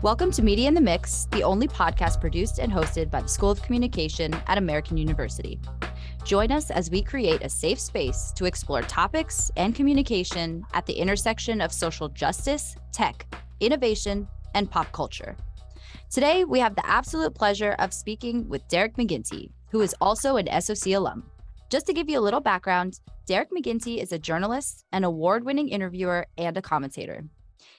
Welcome to Media in the Mix, the only podcast produced and hosted by the School of Communication at American University. Join us as we create a safe space to explore topics and communication at the intersection of social justice, tech, innovation, and pop culture. Today, we have the absolute pleasure of speaking with Derek McGinty, who is also an SOC alum. Just to give you a little background, Derek McGinty is a journalist, an award winning interviewer, and a commentator.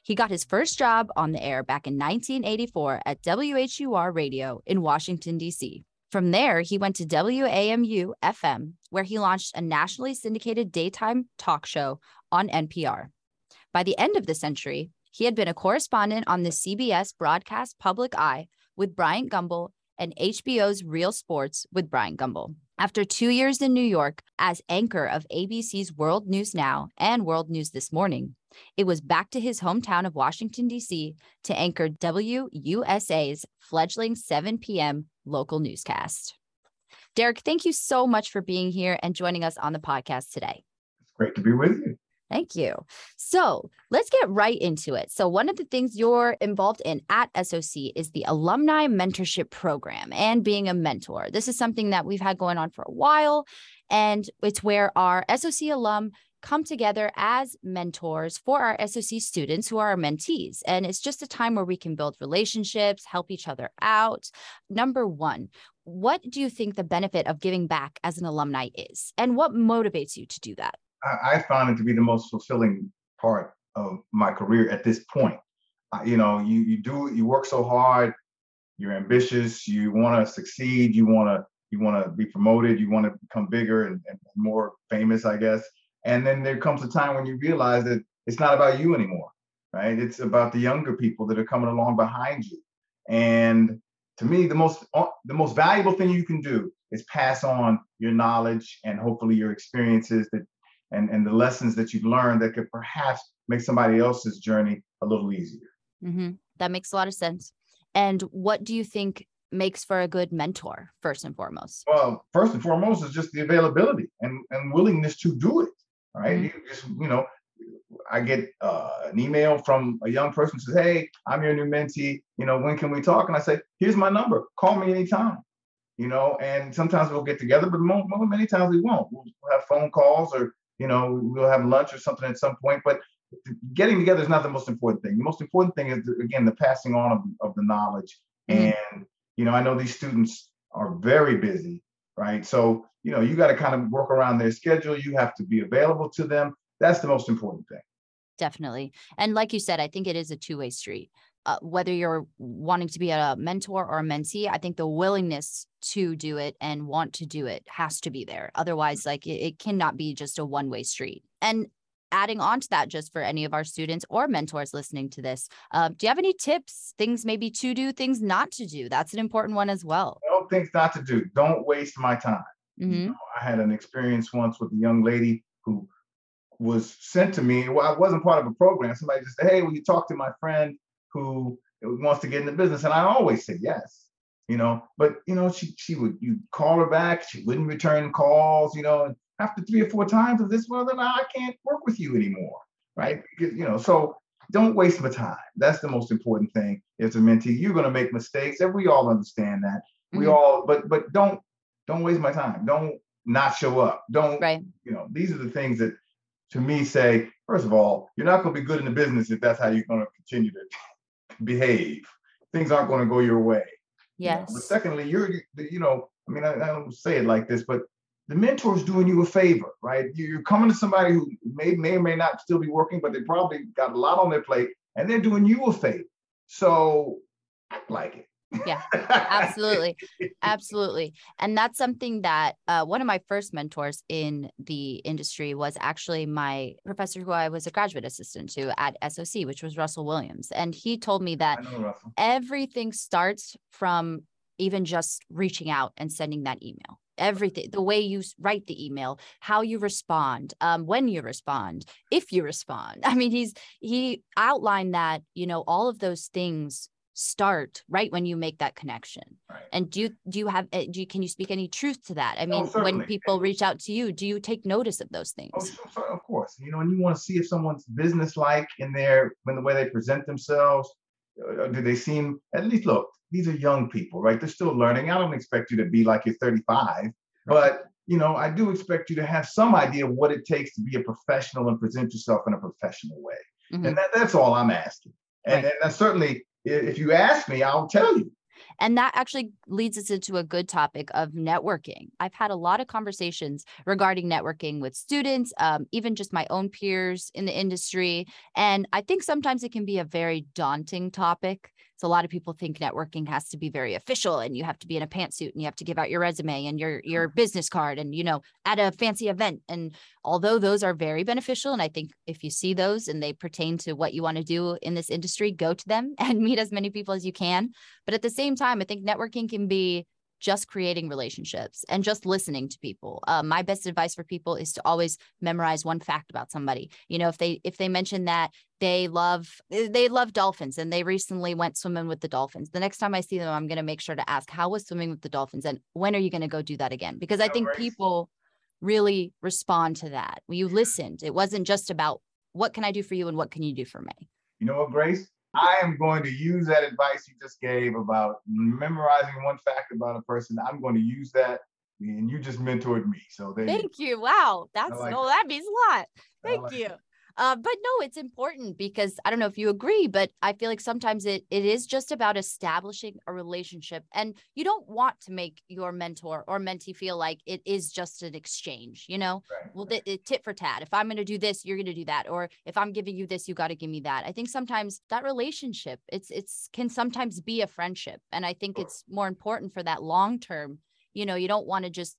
He got his first job on the air back in 1984 at WHUR Radio in Washington, D.C. From there, he went to WAMU FM, where he launched a nationally syndicated daytime talk show on NPR. By the end of the century, he had been a correspondent on the CBS broadcast Public Eye with Bryant Gumbel and HBO's Real Sports with Bryant Gumbel. After two years in New York as anchor of ABC's World News Now and World News This Morning, it was back to his hometown of Washington, D.C. to anchor WUSA's fledgling 7 p.m. local newscast. Derek, thank you so much for being here and joining us on the podcast today. It's great to be with you. Thank you. So let's get right into it. So, one of the things you're involved in at SOC is the Alumni Mentorship Program and being a mentor. This is something that we've had going on for a while, and it's where our SOC alum come together as mentors for our SOC students who are our mentees. And it's just a time where we can build relationships, help each other out. Number one, what do you think the benefit of giving back as an alumni is? And what motivates you to do that? I, found it to be the most fulfilling part of my career at this point. you know, you you do you work so hard, you're ambitious, you want to succeed, you want to you want to be promoted, you want to become bigger and, and more famous, I guess. And then there comes a time when you realize that it's not about you anymore, right? It's about the younger people that are coming along behind you. And to me, the most uh, the most valuable thing you can do is pass on your knowledge and hopefully your experiences that and, and the lessons that you've learned that could perhaps make somebody else's journey a little easier. Mm-hmm. That makes a lot of sense. And what do you think makes for a good mentor, first and foremost? Well, first and foremost is just the availability and, and willingness to do it. Right. Mm-hmm. You just, you know, I get uh, an email from a young person who says, Hey, I'm your new mentee. You know, when can we talk? And I say, Here's my number. Call me anytime. You know, and sometimes we'll get together, but many times we won't. We'll have phone calls or you know, we'll have lunch or something at some point. But getting together is not the most important thing. The most important thing is again the passing on of, of the knowledge. Mm-hmm. And you know, I know these students are very busy, right? So you know, you got to kind of work around their schedule. You have to be available to them. That's the most important thing. Definitely. And like you said, I think it is a two way street uh, whether you're wanting to be a mentor or a mentee, I think the willingness to do it and want to do it has to be there. Otherwise, like it, it cannot be just a one way street. And adding on to that, just for any of our students or mentors listening to this, uh, do you have any tips, things maybe to do, things not to do? That's an important one as well. Well, things not to do. Don't waste my time. Mm-hmm. You know, I had an experience once with a young lady who was sent to me. Well, I wasn't part of a program. Somebody just said, "Hey, will you talk to my friend who wants to get into business. And I always say yes, you know, but you know, she she would you call her back, she wouldn't return calls, you know, and after three or four times of this, well, then I can't work with you anymore. Right. Because, you know, so don't waste my time. That's the most important thing as a mentee. You're gonna make mistakes, and we all understand that. We mm-hmm. all, but but don't don't waste my time. Don't not show up. Don't right. you know, these are the things that to me say, first of all, you're not gonna be good in the business if that's how you're gonna continue to behave. Things aren't going to go your way. Yes. You know? But secondly, you're, you know, I mean, I, I, don't say it like this, but the mentor is doing you a favor, right? You're coming to somebody who may, may or may not still be working, but they probably got a lot on their plate and they're doing you a favor. So like it yeah absolutely absolutely. And that's something that uh, one of my first mentors in the industry was actually my professor who i was a graduate assistant to at soc which was russell williams. And he told me that everything starts from even just reaching out and sending that email. Everything the way you write the email how you respond um, when you respond if you respond. I mean he's he outlined that you know all of those things start right when you make that connection right. and do you do you have eh, do you can you speak any truth to that i mean oh, when people reach out to you do you take notice of those things oh, of course you know and you want to see if someone's business like in their when the way they present themselves uh, do they seem at least look? These are young people, right? They're still learning. I don't expect you to be like you're 35, but you know, I do expect you to have some idea of what it takes to be a professional and present yourself in a professional way. Mm-hmm. And that, that's all I'm asking. And, right. and certainly, if you ask me, I'll tell you. And that actually leads us into a good topic of networking. I've had a lot of conversations regarding networking with students, um, even just my own peers in the industry. And I think sometimes it can be a very daunting topic. So a lot of people think networking has to be very official and you have to be in a pantsuit and you have to give out your resume and your your business card and you know at a fancy event. And although those are very beneficial and I think if you see those and they pertain to what you want to do in this industry go to them and meet as many people as you can. But at the same time I think networking can be just creating relationships and just listening to people. Uh, my best advice for people is to always memorize one fact about somebody. You know, if they if they mention that they love they love dolphins and they recently went swimming with the dolphins, the next time I see them, I'm going to make sure to ask how was swimming with the dolphins and when are you going to go do that again? Because I think people really respond to that. You listened. It wasn't just about what can I do for you and what can you do for me. You know what, Grace? I am going to use that advice you just gave about memorizing one fact about a person. I'm going to use that, and you just mentored me. So thank you. you. Wow, that's like oh, that means a lot. Thank like you. It. Uh, but no, it's important because I don't know if you agree, but I feel like sometimes it it is just about establishing a relationship, and you don't want to make your mentor or mentee feel like it is just an exchange. You know, right, well. The, tit for tat. If I'm going to do this, you're going to do that, or if I'm giving you this, you got to give me that. I think sometimes that relationship it's it's can sometimes be a friendship, and I think it's more important for that long term. You know, you don't want to just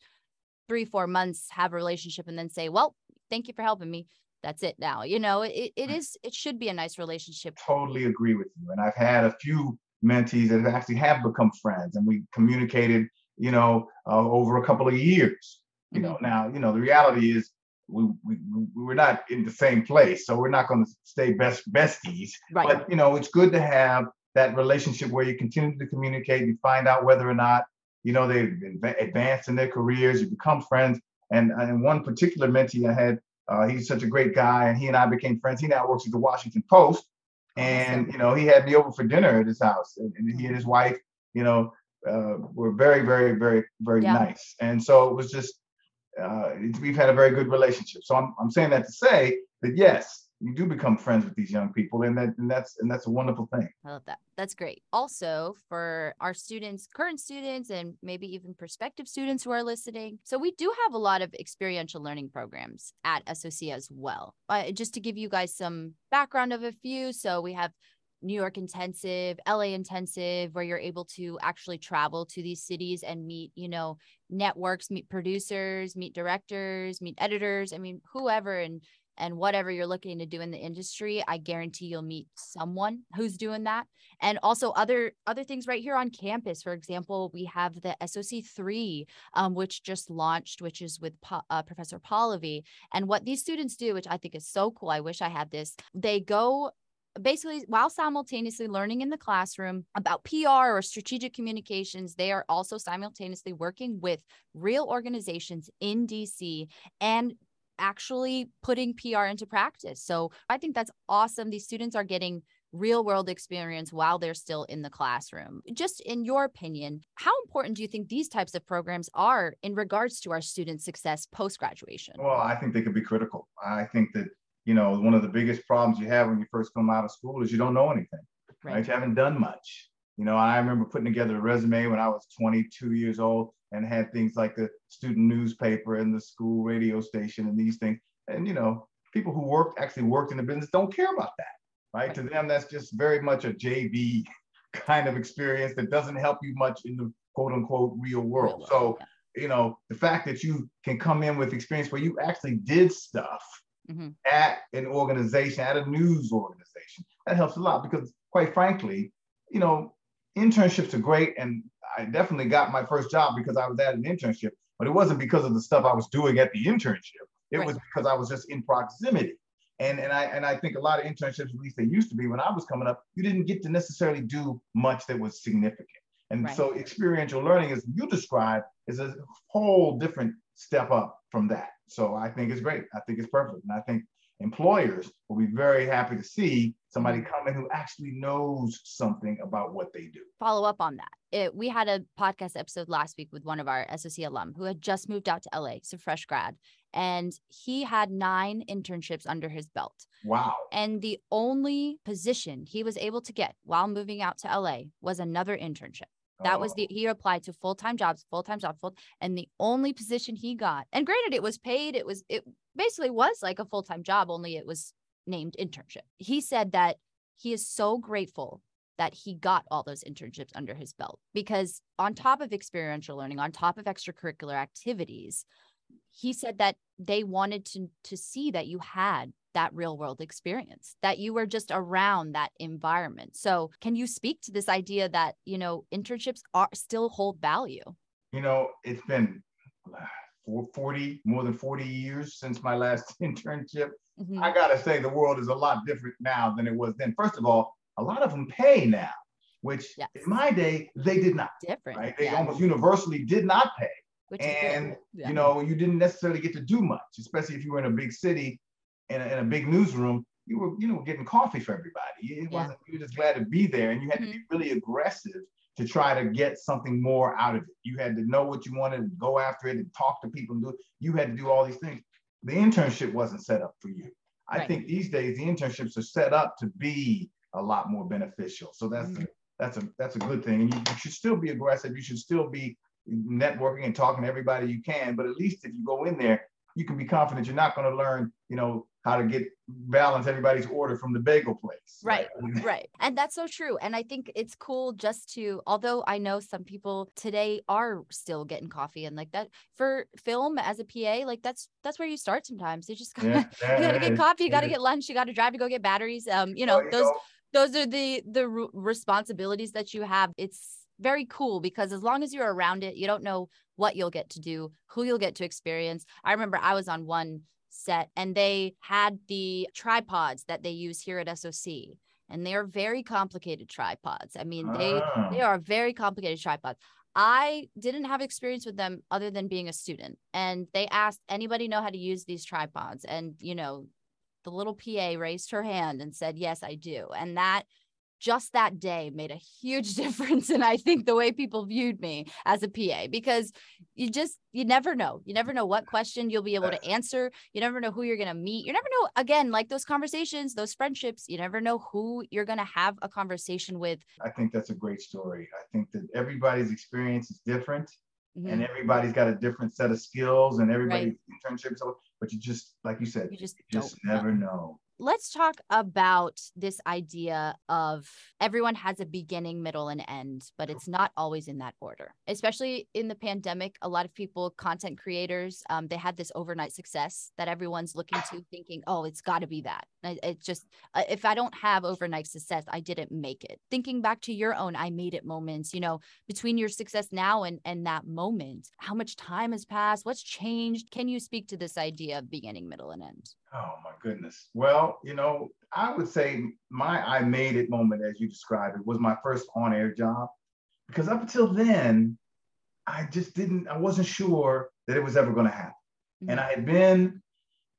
three four months have a relationship and then say, well, thank you for helping me that's it now you know it, it is it should be a nice relationship totally agree with you and i've had a few mentees that actually have become friends and we communicated you know uh, over a couple of years you mm-hmm. know now you know the reality is we, we we're not in the same place so we're not going to stay best besties right. but you know it's good to have that relationship where you continue to communicate you find out whether or not you know they've advanced in their careers you become friends and, and one particular mentee i had uh, he's such a great guy, and he and I became friends. He now works at the Washington Post, and you know he had me over for dinner at his house, and, and he and his wife, you know, uh, were very, very, very, very yeah. nice. And so it was just uh, we've had a very good relationship. So I'm I'm saying that to say that yes, you do become friends with these young people and that and that's and that's a wonderful thing. I love that. That's great. Also for our students current students and maybe even prospective students who are listening so we do have a lot of experiential learning programs at soc as well. Uh, just to give you guys some background of a few so we have New York intensive, LA intensive, where you're able to actually travel to these cities and meet, you know, networks, meet producers, meet directors, meet editors. I mean, whoever, and and whatever you're looking to do in the industry i guarantee you'll meet someone who's doing that. And also other other things right here on campus. For example we have the soc3 um, which just launched which is with uh, professor Pahlavi. And what these students do which i think is so cool i wish i had this they go basically while simultaneously learning in the classroom about PR or strategic communications, they are also simultaneously working with real organizations in DC and actually putting PR into practice. So I think that's awesome. These students are getting real world experience while they're still in the classroom. Just in your opinion, how important do you think these types of programs are in regards to our student success post graduation? Well, I think they could be critical. I think that, you know, one of the biggest problems you have when you first come out of school is you don't know anything, right? right? You haven't done much. You know, I remember putting together a resume when I was 22 years old and had things like the student newspaper and the school radio station and these things. And you know, people who worked actually worked in the business don't care about that, right? To them, that's just very much a JV kind of experience that doesn't help you much in the quote unquote real world. So, you know, the fact that you can come in with experience where you actually did stuff mm-hmm. at an organization, at a news organization, that helps a lot because quite frankly, you know, internships are great and I definitely got my first job because I was at an internship, but it wasn't because of the stuff I was doing at the internship. It right. was because I was just in proximity. And, and I and I think a lot of internships, at least they used to be when I was coming up, you didn't get to necessarily do much that was significant. And right. so experiential learning, as you described, is a whole different step up from that. So I think it's great. I think it's perfect. And I think employers will be very happy to see somebody mm-hmm. come in who actually knows something about what they do. Follow up on that. It, we had a podcast episode last week with one of our SOC alum who had just moved out to LA, so fresh grad, and he had nine internships under his belt. Wow. And the only position he was able to get while moving out to LA was another internship. That oh. was the he applied to full-time jobs, full-time job, full and the only position he got. And granted it was paid, it was it basically was like a full-time job only it was named internship. He said that he is so grateful that he got all those internships under his belt because on top of experiential learning, on top of extracurricular activities, he said that they wanted to to see that you had that real world experience that you were just around that environment so can you speak to this idea that you know internships are still hold value you know it's been 40 more than 40 years since my last internship mm-hmm. i gotta say the world is a lot different now than it was then first of all a lot of them pay now which yes. in my day they did not different right they yeah. almost universally did not pay which and yeah. you know you didn't necessarily get to do much especially if you were in a big city in a, in a big newsroom you were you know getting coffee for everybody it yeah. wasn't you were just glad to be there and you had mm-hmm. to be mm-hmm. really aggressive to try to get something more out of it you had to know what you wanted and go after it and talk to people and do it you had to do all these things the internship wasn't set up for you i right. think these days the internships are set up to be a lot more beneficial so that's mm-hmm. that's a that's a good thing and you, you should still be aggressive you should still be networking and talking to everybody you can. But at least if you go in there, you can be confident you're not going to learn, you know, how to get balance everybody's order from the bagel place. Right, right. And that's so true. And I think it's cool just to, although I know some people today are still getting coffee and like that for film as a PA, like that's that's where you start sometimes. You just gotta, yeah, you gotta get coffee, you gotta get lunch, you gotta drive to go get batteries. Um, you know, you those those are the the responsibilities that you have. It's very cool because as long as you're around it, you don't know what you'll get to do, who you'll get to experience. I remember I was on one set and they had the tripods that they use here at SOC and they are very complicated tripods. I mean, they they ah. are very complicated tripods. I didn't have experience with them other than being a student. And they asked anybody know how to use these tripods and you know, the little PA raised her hand and said, "Yes, I do." And that just that day made a huge difference in I think the way people viewed me as a PA because you just you never know. You never know what question you'll be able to answer. You never know who you're going to meet. You never know again like those conversations, those friendships, you never know who you're going to have a conversation with. I think that's a great story. I think that everybody's experience is different. Mm-hmm. and everybody's got a different set of skills and everybody's right. internships but you just like you said you just, you just never know. know let's talk about this idea of everyone has a beginning, middle, and end, but it's not always in that order. Especially in the pandemic, a lot of people, content creators, um, they had this overnight success that everyone's looking to, thinking, "Oh, it's got to be that." It's just uh, if I don't have overnight success, I didn't make it. Thinking back to your own "I made it" moments, you know, between your success now and and that moment, how much time has passed? What's changed? Can you speak to this idea of beginning, middle, and end? Oh my goodness. Well, you know, I would say my I made it moment, as you described it, was my first on air job. Because up until then, I just didn't, I wasn't sure that it was ever going to happen. Mm-hmm. And I had been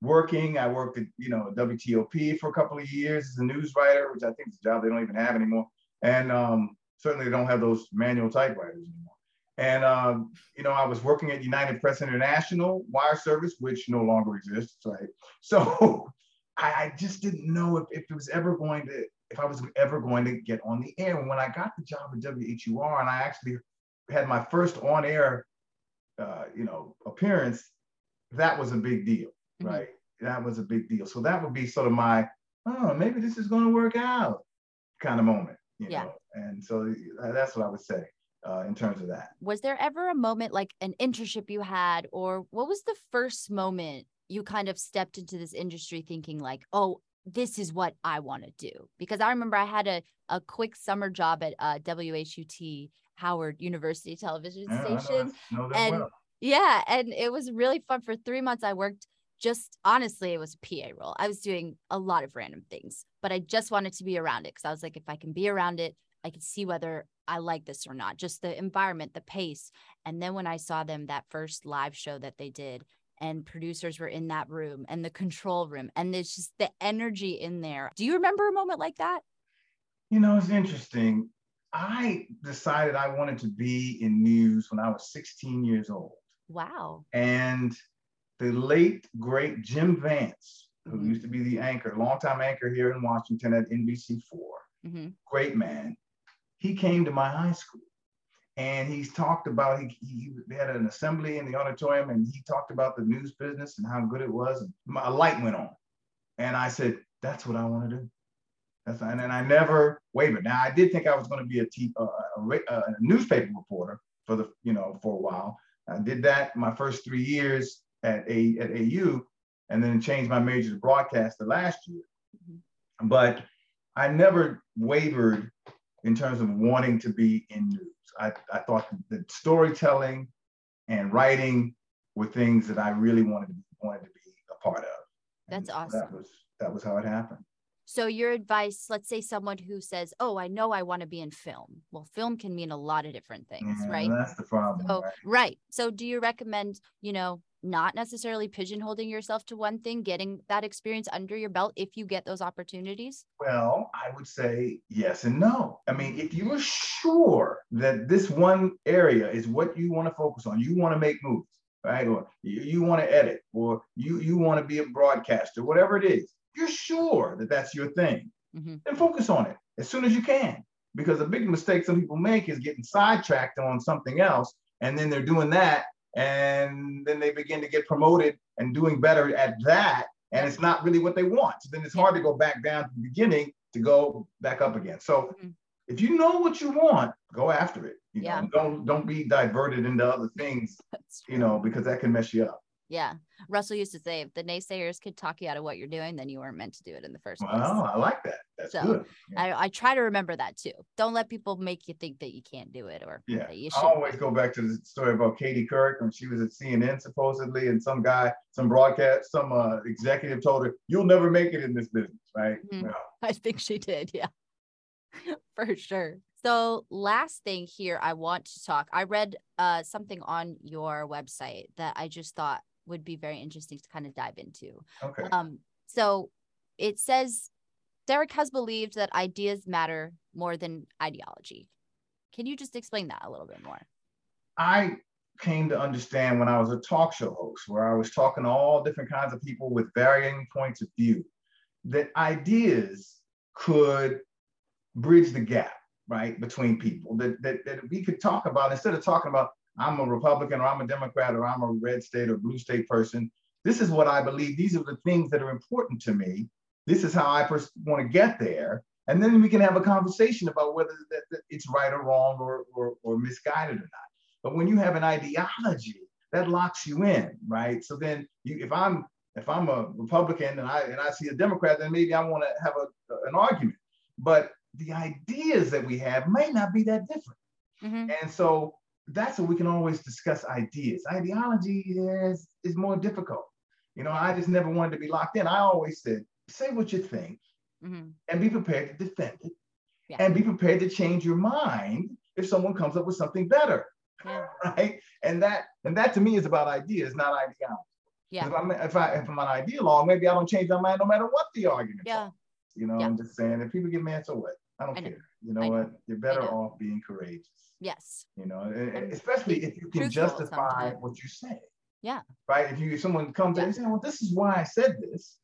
working, I worked at, you know, WTOP for a couple of years as a news writer, which I think is a job they don't even have anymore. And um, certainly they don't have those manual typewriters anymore. And, um, you know, I was working at United Press International wire service, which no longer exists, right? So I, I just didn't know if, if it was ever going to, if I was ever going to get on the air. And when I got the job at WHUR and I actually had my first on air, uh, you know, appearance, that was a big deal, mm-hmm. right? That was a big deal. So that would be sort of my, oh, maybe this is going to work out kind of moment, you yeah. know? And so that's what I would say uh, in terms of that. Was there ever a moment like an internship you had, or what was the first moment you kind of stepped into this industry thinking like, oh, this is what I want to do? Because I remember I had a, a quick summer job at uh, WHUT Howard University television yeah, station. and well. yeah, and it was really fun. For three months, I worked just honestly, it was a PA role. I was doing a lot of random things, but I just wanted to be around it because I was like, if I can be around it, I could see whether I like this or not, just the environment, the pace. And then when I saw them that first live show that they did, and producers were in that room and the control room and there's just the energy in there. Do you remember a moment like that? You know, it's interesting. I decided I wanted to be in news when I was 16 years old. Wow. And the late, great Jim Vance, who mm-hmm. used to be the anchor, longtime anchor here in Washington at NBC4, mm-hmm. great man, he came to my high school. And he's talked about he, he had an assembly in the auditorium and he talked about the news business and how good it was. And my light went on. And i said that's what i want to do. That's and then i never wavered. Now i did think i was going to be a, t- a, a, a newspaper reporter for the you know for a while. I did that my first three years at a at au and then changed my major to broadcaster last year. Mm-hmm. but i never wavered in terms of wanting to be in news I, I thought the storytelling and writing were things that I really wanted to be, wanted to be a part of. That's and awesome. That was that was how it happened. So your advice, let's say someone who says, "Oh, I know I want to be in film." Well, film can mean a lot of different things, yeah, right? That's the problem. So, right? right. So do you recommend, you know, not necessarily pigeonholing yourself to one thing, getting that experience under your belt if you get those opportunities? Well, I would say yes and no. I mean, if you are sure that this one area is what you want to focus on, you want to make movies, right? Or you, you want to edit, or you, you want to be a broadcaster, whatever it is, you're sure that that's your thing, mm-hmm. then focus on it as soon as you can. Because a big mistake some people make is getting sidetracked on something else, and then they're doing that and then they begin to get promoted and doing better at that. And it's not really what they want. So then it's hard to go back down to the beginning to go back up again. So mm-hmm. if you know what you want go after it. You yeah. know don't don't be diverted into other things you know because that can mess you up yeah. Russell used to say if the naysayers could talk you out of what you're doing, then you weren't meant to do it in the first place. Well, I like that. That's so good. Yeah. I, I try to remember that too. Don't let people make you think that you can't do it or yeah. you should. I always go back to the story about Katie Couric when she was at CNN supposedly, and some guy, some broadcast, some uh, executive told her, "You'll never make it in this business," right? Mm-hmm. Well, I think she did. Yeah, for sure. So, last thing here, I want to talk. I read uh, something on your website that I just thought would be very interesting to kind of dive into. Okay. Um, so it says Derek has believed that ideas matter more than ideology. Can you just explain that a little bit more? I came to understand when I was a talk show host, where I was talking to all different kinds of people with varying points of view, that ideas could bridge the gap, right, between people. That, that, that we could talk about, instead of talking about I'm a Republican or I'm a Democrat or I'm a red state or blue state person. This is what I believe. These are the things that are important to me. This is how I pers- want to get there. And then we can have a conversation about whether that, that it's right or wrong or, or, or misguided or not. But when you have an ideology, that locks you in, right? So then you, if I'm if I'm a Republican and I and I see a Democrat, then maybe I want to have a, an argument. But the ideas that we have may not be that different. Mm-hmm. And so that's what we can always discuss ideas. Ideology is is more difficult. You know, I just never wanted to be locked in. I always said, say what you think mm-hmm. and be prepared to defend it. Yeah. And be prepared to change your mind if someone comes up with something better. Yeah. Right. And that and that to me is about ideas, not ideology. Yeah. If, I'm, if, I, if I'm an ideologue, maybe I don't change my mind no matter what the argument. Yeah. You know, yeah. I'm just saying if people get mad, so what? I don't I care. You know, know, what? You're better off being courageous. Yes. You know, and especially if you can justify what you say. Yeah. Right. If you if someone comes yeah. and say, "Well, this is why I said this,"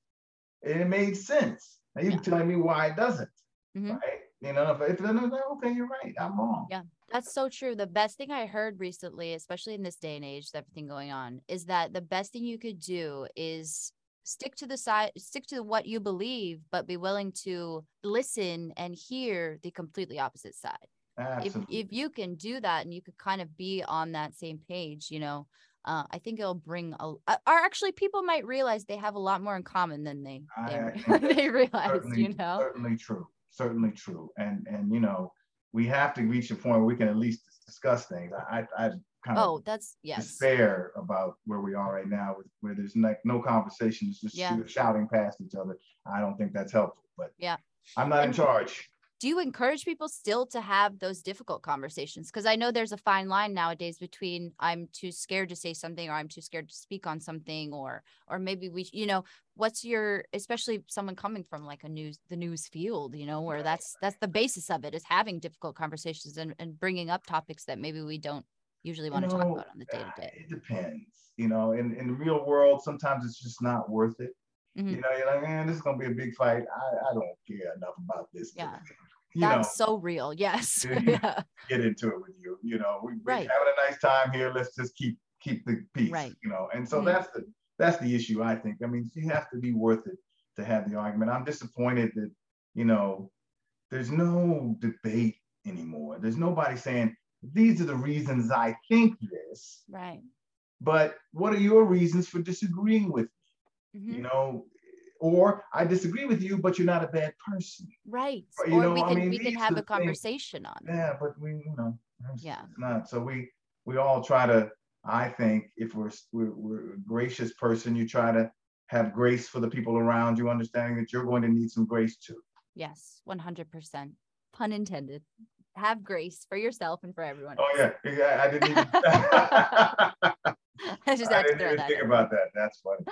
and it made sense. Now you yeah. telling me why it doesn't. Mm-hmm. Right. You know, if, if then okay, you're right. I'm wrong. Yeah. That's so true. The best thing I heard recently, especially in this day and age, everything going on, is that the best thing you could do is stick to the side stick to what you believe but be willing to listen and hear the completely opposite side Absolutely. if if you can do that and you could kind of be on that same page you know uh, I think it'll bring a. Or actually, people might realize they have a lot more in common than they they, they realize. You know, certainly true, certainly true, and and you know, we have to reach a point where we can at least discuss things. I I kind oh, of that's yes. despair about where we are right now, where there's like no conversation, it's just yeah. shouting past each other. I don't think that's helpful, but yeah, I'm not and, in charge. do you encourage people still to have those difficult conversations because i know there's a fine line nowadays between i'm too scared to say something or i'm too scared to speak on something or or maybe we you know what's your especially someone coming from like a news the news field you know where that's that's the basis of it is having difficult conversations and, and bringing up topics that maybe we don't usually want you know, to talk about on the day to day it depends you know in, in the real world sometimes it's just not worth it Mm-hmm. You know, you're like, man, this is gonna be a big fight. I, I don't care enough about this. Yeah. You That's know, so real. Yes. yeah. Get into it with you. You know, we, are right. having a nice time here. Let's just keep keep the peace. Right. You know, and so mm-hmm. that's the that's the issue. I think. I mean, you have to be worth it to have the argument. I'm disappointed that you know there's no debate anymore. There's nobody saying these are the reasons I think this. Right. But what are your reasons for disagreeing with Mm-hmm. You know, or I disagree with you, but you're not a bad person. Right. Or, or know, we can I mean, we can have a conversation things. on. Yeah, but we, you know, yeah, not. So we we all try to. I think if we're, we're we're a gracious person, you try to have grace for the people around you, understanding that you're going to need some grace too. Yes, one hundred percent. Pun intended. Have grace for yourself and for everyone. Oh yeah, yeah. I didn't even. I just I didn't even think in. about that. That's funny.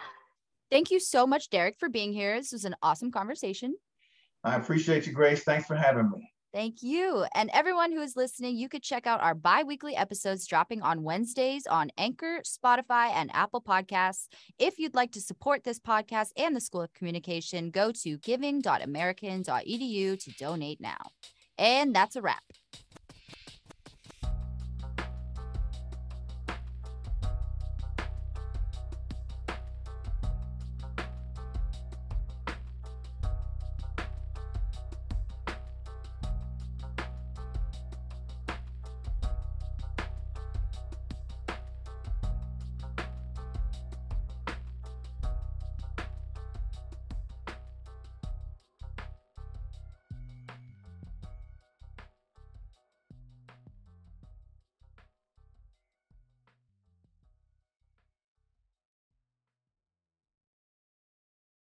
Thank you so much, Derek, for being here. This was an awesome conversation. I appreciate you, Grace. Thanks for having me. Thank you. And everyone who is listening, you could check out our bi weekly episodes dropping on Wednesdays on Anchor, Spotify, and Apple Podcasts. If you'd like to support this podcast and the School of Communication, go to giving.american.edu to donate now. And that's a wrap.